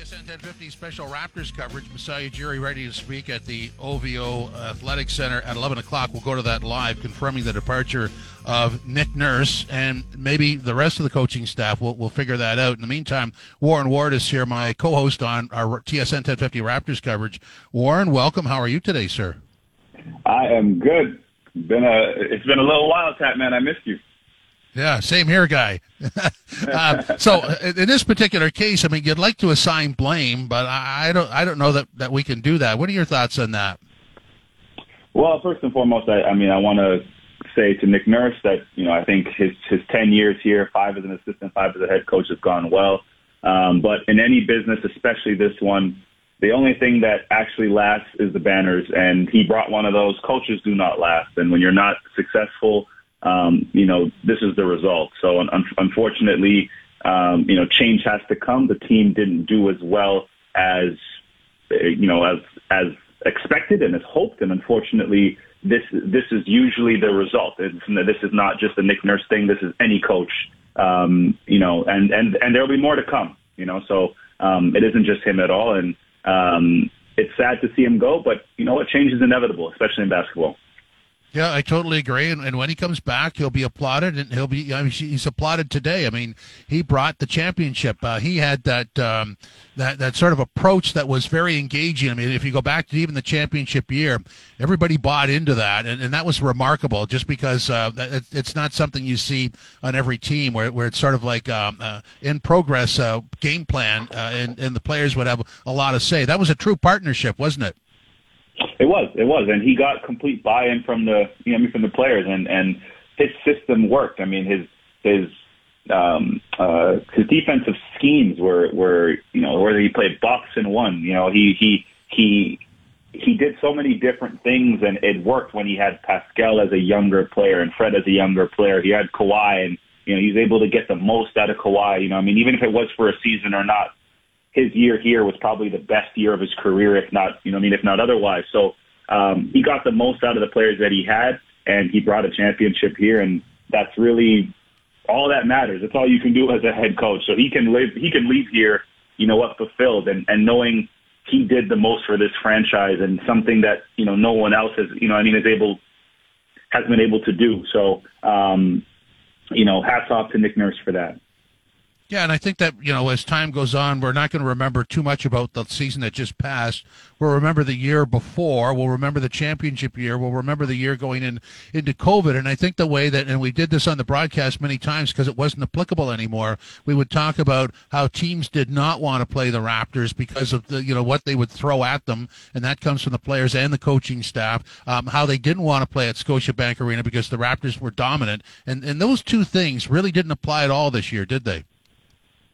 TSN 1050 special Raptors coverage. Masai Ujiri ready to speak at the OVO Athletic Center at 11 o'clock. We'll go to that live, confirming the departure of Nick Nurse and maybe the rest of the coaching staff. We'll, we'll figure that out. In the meantime, Warren Ward is here, my co-host on our TSN 1050 Raptors coverage. Warren, welcome. How are you today, sir? I am good. Been a it's been a little while, Tat man. I missed you. Yeah, same here, guy. uh, so in this particular case, I mean, you'd like to assign blame, but I, don't, I don't know that, that we can do that. What are your thoughts on that? Well, first and foremost, I, I mean, I want to say to Nick Nurse that you know I think his his ten years here, five as an assistant, five as a head coach, has gone well. Um, but in any business, especially this one, the only thing that actually lasts is the banners, and he brought one of those. Cultures do not last, and when you're not successful um, you know, this is the result. So un- unfortunately, um, you know, change has to come. The team didn't do as well as, you know, as, as expected and as hoped. And unfortunately, this, this is usually the result. It's, this is not just a Nick Nurse thing. This is any coach, um, you know, and, and, and there'll be more to come, you know, so, um, it isn't just him at all. And, um, it's sad to see him go, but you know what? Change is inevitable, especially in basketball. Yeah, I totally agree. And, and, when he comes back, he'll be applauded, and he'll be. I mean, he's applauded today. I mean, he brought the championship. Uh, he had that um, that that sort of approach that was very engaging. I mean, if you go back to even the championship year, everybody bought into that, and, and that was remarkable. Just because uh, it, it's not something you see on every team, where where it's sort of like um, uh, in progress uh, game plan, uh, and and the players would have a lot to say. That was a true partnership, wasn't it? It was, it was, and he got complete buy-in from the, you know, from the players, and and his system worked. I mean, his his um, uh, his defensive schemes were were, you know, whether he played box and one, you know, he he he he did so many different things, and it worked when he had Pascal as a younger player and Fred as a younger player. He had Kawhi, and you know, he was able to get the most out of Kawhi. You know, I mean, even if it was for a season or not, his year here was probably the best year of his career, if not, you know, I mean, if not otherwise. So um, he got the most out of the players that he had, and he brought a championship here, and that's really all that matters. That's all you can do as a head coach. So he can live, he can leave here, you know, what fulfilled, and and knowing he did the most for this franchise and something that you know no one else has, you know, I mean, is able has been able to do. So, um, you know, hats off to Nick Nurse for that. Yeah, and I think that, you know, as time goes on, we're not going to remember too much about the season that just passed. We'll remember the year before. We'll remember the championship year. We'll remember the year going in into COVID. And I think the way that, and we did this on the broadcast many times because it wasn't applicable anymore. We would talk about how teams did not want to play the Raptors because of the, you know, what they would throw at them. And that comes from the players and the coaching staff. Um, how they didn't want to play at Scotiabank Arena because the Raptors were dominant. And, and those two things really didn't apply at all this year, did they?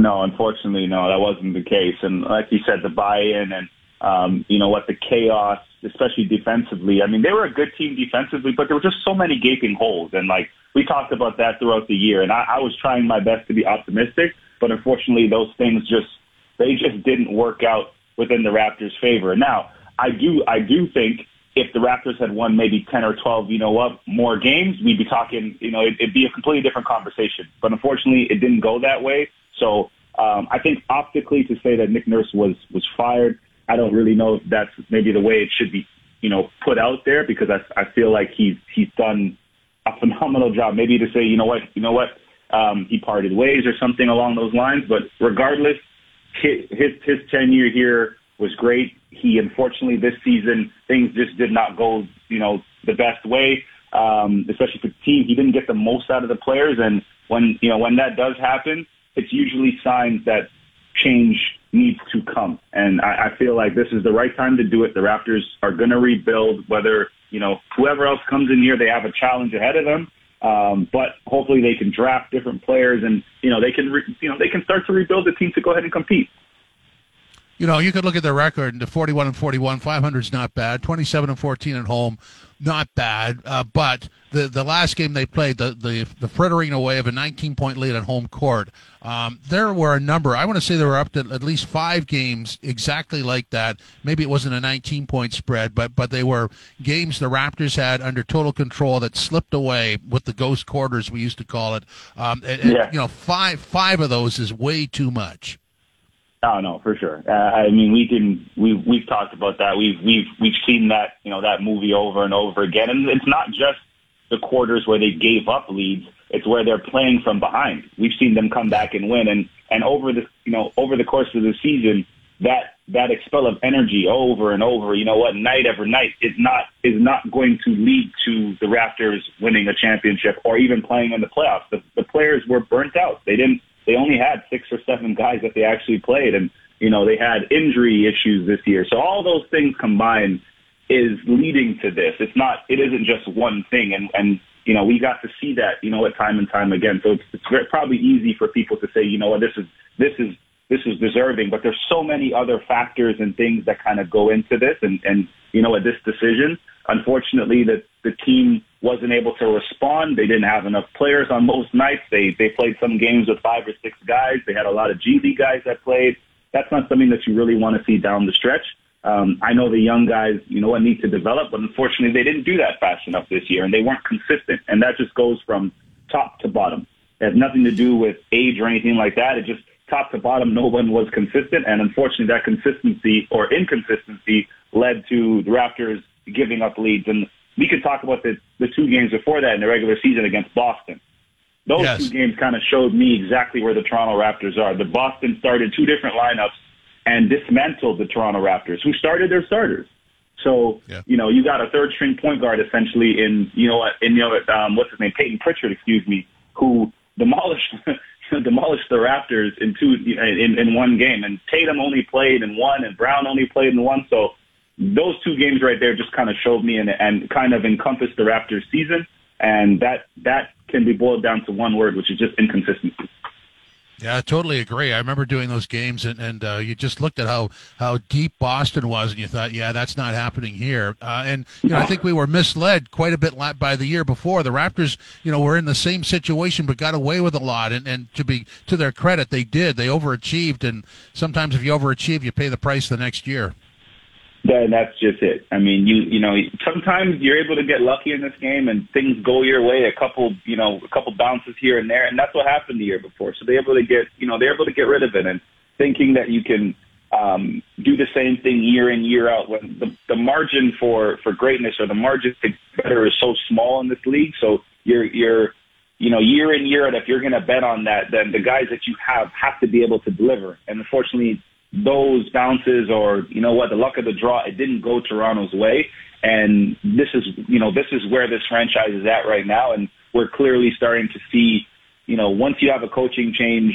No, unfortunately, no, that wasn't the case. And like you said, the buy-in and um, you know what, the chaos, especially defensively. I mean, they were a good team defensively, but there were just so many gaping holes. And like we talked about that throughout the year, and I, I was trying my best to be optimistic, but unfortunately, those things just they just didn't work out within the Raptors' favor. Now, I do I do think if the Raptors had won maybe 10 or 12, you know what, more games, we'd be talking, you know, it'd, be a completely different conversation. But unfortunately, it didn't go that way. So um, I think optically to say that Nick Nurse was was fired, I don't really know if that's maybe the way it should be, you know, put out there because I I feel like he's he's done a phenomenal job. Maybe to say, you know what, you know what, um, he parted ways or something along those lines. But regardless, his, his tenure here was great. He unfortunately this season things just did not go, you know, the best way. Um, especially for the team, he didn't get the most out of the players, and when you know when that does happen, it's usually signs that change needs to come. And I, I feel like this is the right time to do it. The Raptors are going to rebuild, whether, you know, whoever else comes in here, they have a challenge ahead of them. Um, but hopefully they can draft different players and, you know, they can, re- you know, they can start to rebuild the team to go ahead and compete you know, you could look at their record, the 41 and 41, 500 is not bad, 27 and 14 at home, not bad. Uh, but the the last game they played, the the the frittering away of a 19 point lead at home court, um, there were a number. I want to say there were up to at least five games exactly like that. Maybe it wasn't a 19 point spread, but but they were games the Raptors had under total control that slipped away with the ghost quarters we used to call it. Um, and, yeah. and, you know, five five of those is way too much. Oh no, for sure. Uh, I mean, we can we we've talked about that. We've we've we've seen that you know that movie over and over again, and it's not just the quarters where they gave up leads. It's where they're playing from behind. We've seen them come back and win, and and over the you know over the course of the season, that that expel of energy over and over, you know what, night after night is not is not going to lead to the Raptors winning a championship or even playing in the playoffs. The, the players were burnt out. They didn't they only had six or seven guys that they actually played, and you know they had injury issues this year. So all those things combined is leading to this. It's not. It isn't just one thing, and and you know we got to see that you know at time and time again. So it's, it's probably easy for people to say, you know what, this is this is this is deserving, but there's so many other factors and things that kind of go into this, and and you know at this decision. Unfortunately, that the team wasn't able to respond. They didn't have enough players on most nights. They they played some games with five or six guys. They had a lot of G League guys that played. That's not something that you really want to see down the stretch. Um, I know the young guys, you know, what need to develop, but unfortunately, they didn't do that fast enough this year, and they weren't consistent. And that just goes from top to bottom. It has nothing to do with age or anything like that. It just top to bottom, no one was consistent, and unfortunately, that consistency or inconsistency led to the Raptors giving up leads. And we could talk about the, the two games before that in the regular season against Boston. Those yes. two games kind of showed me exactly where the Toronto Raptors are. The Boston started two different lineups and dismantled the Toronto Raptors, who started their starters. So, yeah. you know, you got a third string point guard essentially in, you know, in, you know, um, what's his name? Payton Pritchard, excuse me, who demolished, demolished the Raptors in two, in, in one game. And Tatum only played in one and Brown only played in one. So those two games right there just kind of showed me and, and kind of encompassed the Raptors season. And that, that can be boiled down to one word, which is just inconsistency. Yeah, I totally agree. I remember doing those games, and, and uh, you just looked at how, how deep Boston was, and you thought, yeah, that's not happening here. Uh, and you know, I think we were misled quite a bit by the year before. The Raptors, you know, were in the same situation, but got away with a lot. And, and to be to their credit, they did. They overachieved, and sometimes if you overachieve, you pay the price the next year then that's just it. I mean, you you know, sometimes you're able to get lucky in this game and things go your way, a couple you know, a couple bounces here and there, and that's what happened the year before. So they're able to get you know they're able to get rid of it, and thinking that you can um, do the same thing year in year out when the the margin for for greatness or the margin to better is so small in this league. So you're you're you know, year in, year out, if you're going to bet on that, then the guys that you have have to be able to deliver. And unfortunately, those bounces or, you know what, the luck of the draw, it didn't go Toronto's way. And this is, you know, this is where this franchise is at right now. And we're clearly starting to see, you know, once you have a coaching change,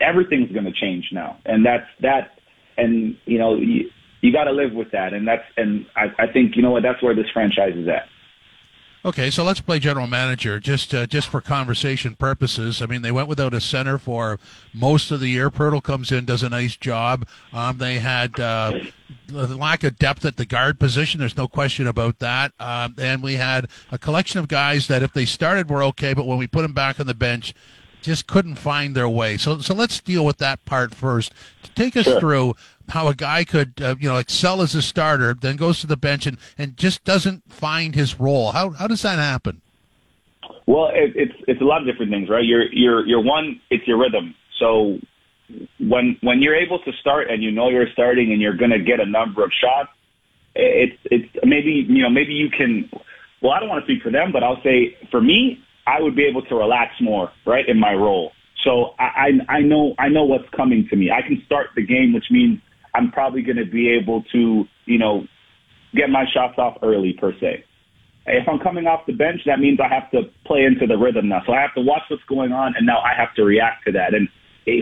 everything's going to change now. And that's that. And, you know, you, you got to live with that. And that's, and I, I think, you know what, that's where this franchise is at. Okay, so let's play general manager just uh, just for conversation purposes. I mean, they went without a center for most of the year. Poeltl comes in, does a nice job. Um, they had uh, lack of depth at the guard position. There's no question about that. Um, and we had a collection of guys that, if they started, were okay, but when we put them back on the bench, just couldn't find their way. So, so let's deal with that part first. Take us sure. through how a guy could, uh, you know, excel as a starter, then goes to the bench and, and just doesn't find his role. How how does that happen? Well, it, it's it's a lot of different things, right? You're you're you're one. It's your rhythm. So when when you're able to start and you know you're starting and you're going to get a number of shots, it's it's maybe you know maybe you can. Well, I don't want to speak for them, but I'll say for me, I would be able to relax more, right, in my role. So I, I, I know I know what's coming to me. I can start the game, which means I'm probably going to be able to, you know, get my shots off early per se. If I'm coming off the bench, that means I have to play into the rhythm now. So I have to watch what's going on, and now I have to react to that. And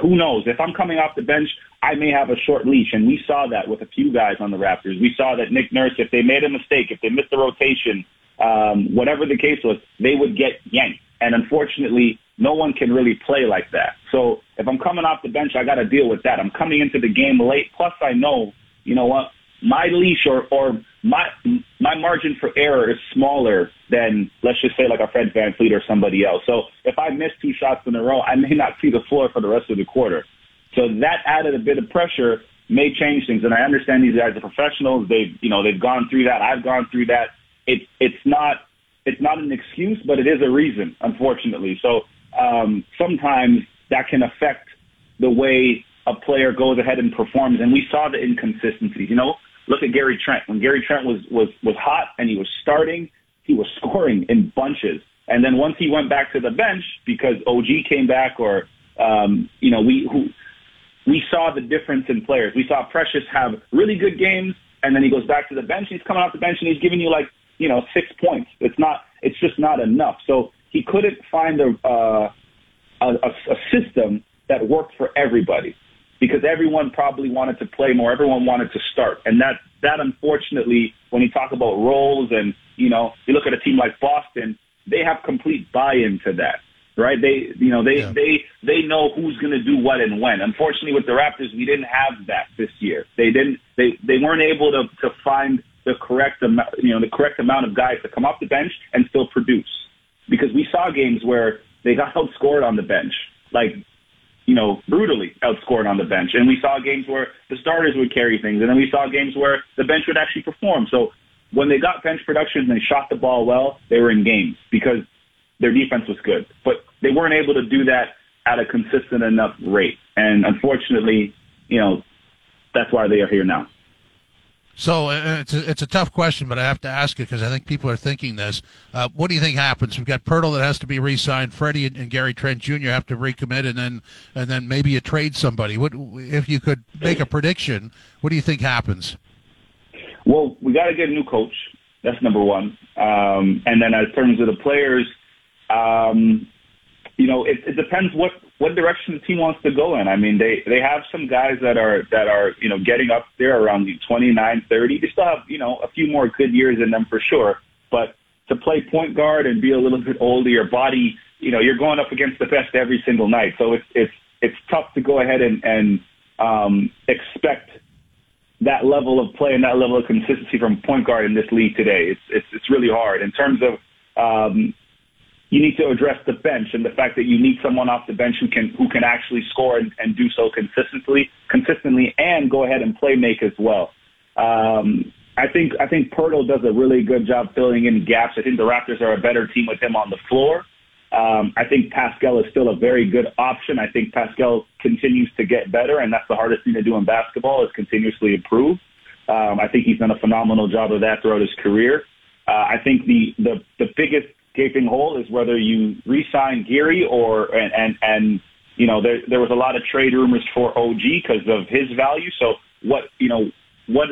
who knows? If I'm coming off the bench, I may have a short leash, and we saw that with a few guys on the Raptors. We saw that Nick Nurse, if they made a mistake, if they missed the rotation, um, whatever the case was, they would get yanked. And unfortunately, no one can really play like that. So if I'm coming off the bench, I got to deal with that. I'm coming into the game late. Plus, I know, you know what, my leash or, or my my margin for error is smaller than let's just say like a Fred VanVleet or somebody else. So if I miss two shots in a row, I may not see the floor for the rest of the quarter. So that added a bit of pressure may change things. And I understand these guys are professionals. They've you know they've gone through that. I've gone through that. It's it's not it's not an excuse, but it is a reason, unfortunately. So um, sometimes that can affect the way a player goes ahead and performs, and we saw the inconsistencies. You know, look at Gary Trent. When Gary Trent was was was hot and he was starting, he was scoring in bunches. And then once he went back to the bench because OG came back, or um, you know, we who, we saw the difference in players. We saw Precious have really good games, and then he goes back to the bench. He's coming off the bench and he's giving you like you know six points. It's not. It's just not enough. So he couldn't find a uh, a, a system that worked for everybody because everyone probably wanted to play more. Everyone wanted to start, and that that unfortunately, when you talk about roles and you know, you look at a team like Boston, they have complete buy-in to that, right? They, you know, they yeah. they they know who's going to do what and when. Unfortunately, with the Raptors, we didn't have that this year. They didn't. They they weren't able to to find the correct amount, you know, the correct amount of guys to come off the bench and still produce. Because we saw games where they got outscored on the bench, like you know, brutally outscored on the bench. And we saw games where the starters would carry things, and then we saw games where the bench would actually perform. So when they got bench production and they shot the ball well, they were in games because their defense was good. But they weren't able to do that at a consistent enough rate. And unfortunately, you know, that's why they are here now. So uh, it's a, it's a tough question, but I have to ask it because I think people are thinking this. Uh, what do you think happens? We've got Poeltl that has to be re-signed. Freddie and, and, Gary Trent Jr. have to recommit, and then and then maybe you trade somebody. What if you could make a prediction? What do you think happens? Well, we got to get a new coach. That's number one. Um, and then, in terms of the players, um, you know, it, it depends what what direction the team wants to go in. I mean, they they have some guys that are that are you know getting up there around the 29, 30. They still have you know a few more good years in them for sure. But to play point guard and be a little bit older, your body, you know, you're going up against the best every single night. So it's it's it's tough to go ahead and and um, expect that level of play and that level of consistency from point guard in this league today. It's it's it's really hard in terms of um, you need to address the bench and the fact that you need someone off the bench who can who can actually score and, and do so consistently, consistently, and go ahead and play make as well. Um, I think I think Poeltl does a really good job filling in gaps. I think the Raptors are a better team with him on the floor. Um, I think Pascal is still a very good option. I think Pascal continues to get better, and that's the hardest thing to do in basketball is continuously improve. Um, I think he's done a phenomenal job of that throughout his career. Uh, I think the, the the biggest gaping hole is whether you re-sign Gary or and and, and you know there there was a lot of trade rumors for OG because of his value. So what you know what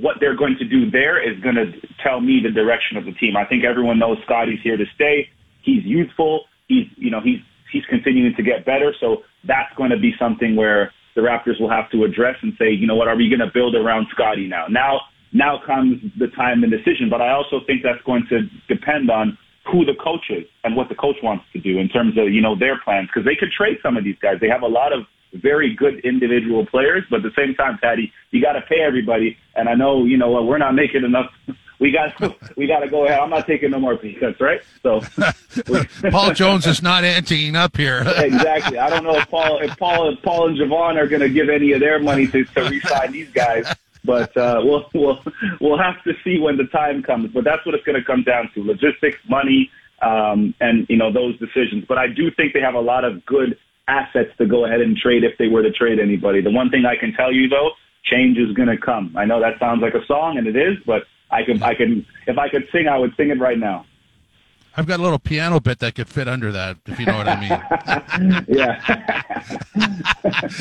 what they're going to do there is going to tell me the direction of the team. I think everyone knows Scottie's here to stay. He's youthful. He's you know he's he's continuing to get better. So that's going to be something where the Raptors will have to address and say, you know what, are we going to build around Scottie now? Now now comes the time and decision. But I also think that's going to depend on who the coach is and what the coach wants to do in terms of, you know, their plans. Because they could trade some of these guys. They have a lot of very good individual players, but at the same time, Patty, you got to pay everybody. And I know, you know, we're not making enough. We got we got to go ahead. I'm not taking no more pay cuts, right? So Paul Jones is not anteing up here. exactly. I don't know if Paul if Paul if Paul and Javon are going to give any of their money to to re-sign these guys. But uh, we'll we'll we'll have to see when the time comes. But that's what it's going to come down to: logistics, money, um, and you know those decisions. But I do think they have a lot of good assets to go ahead and trade if they were to trade anybody. The one thing I can tell you though, change is going to come. I know that sounds like a song, and it is, but I can I can if I could sing, I would sing it right now. I've got a little piano bit that could fit under that, if you know what I mean. yeah.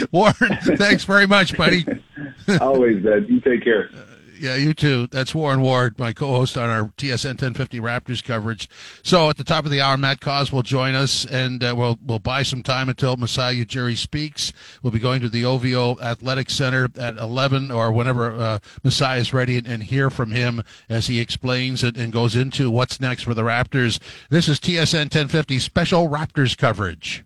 Warren, thanks very much, buddy. Always, Ed. You take care. Uh, yeah, you too. That's Warren Ward, my co-host on our TSN 1050 Raptors coverage. So at the top of the hour, Matt Cauz will join us, and uh, we'll we'll buy some time until Masai Ujiri speaks. We'll be going to the OVO Athletic Center at 11 or whenever uh, Masai is ready, and, and, hear from him as he explains it and goes into what's next for the Raptors. This is TSN 1050 special Raptors coverage.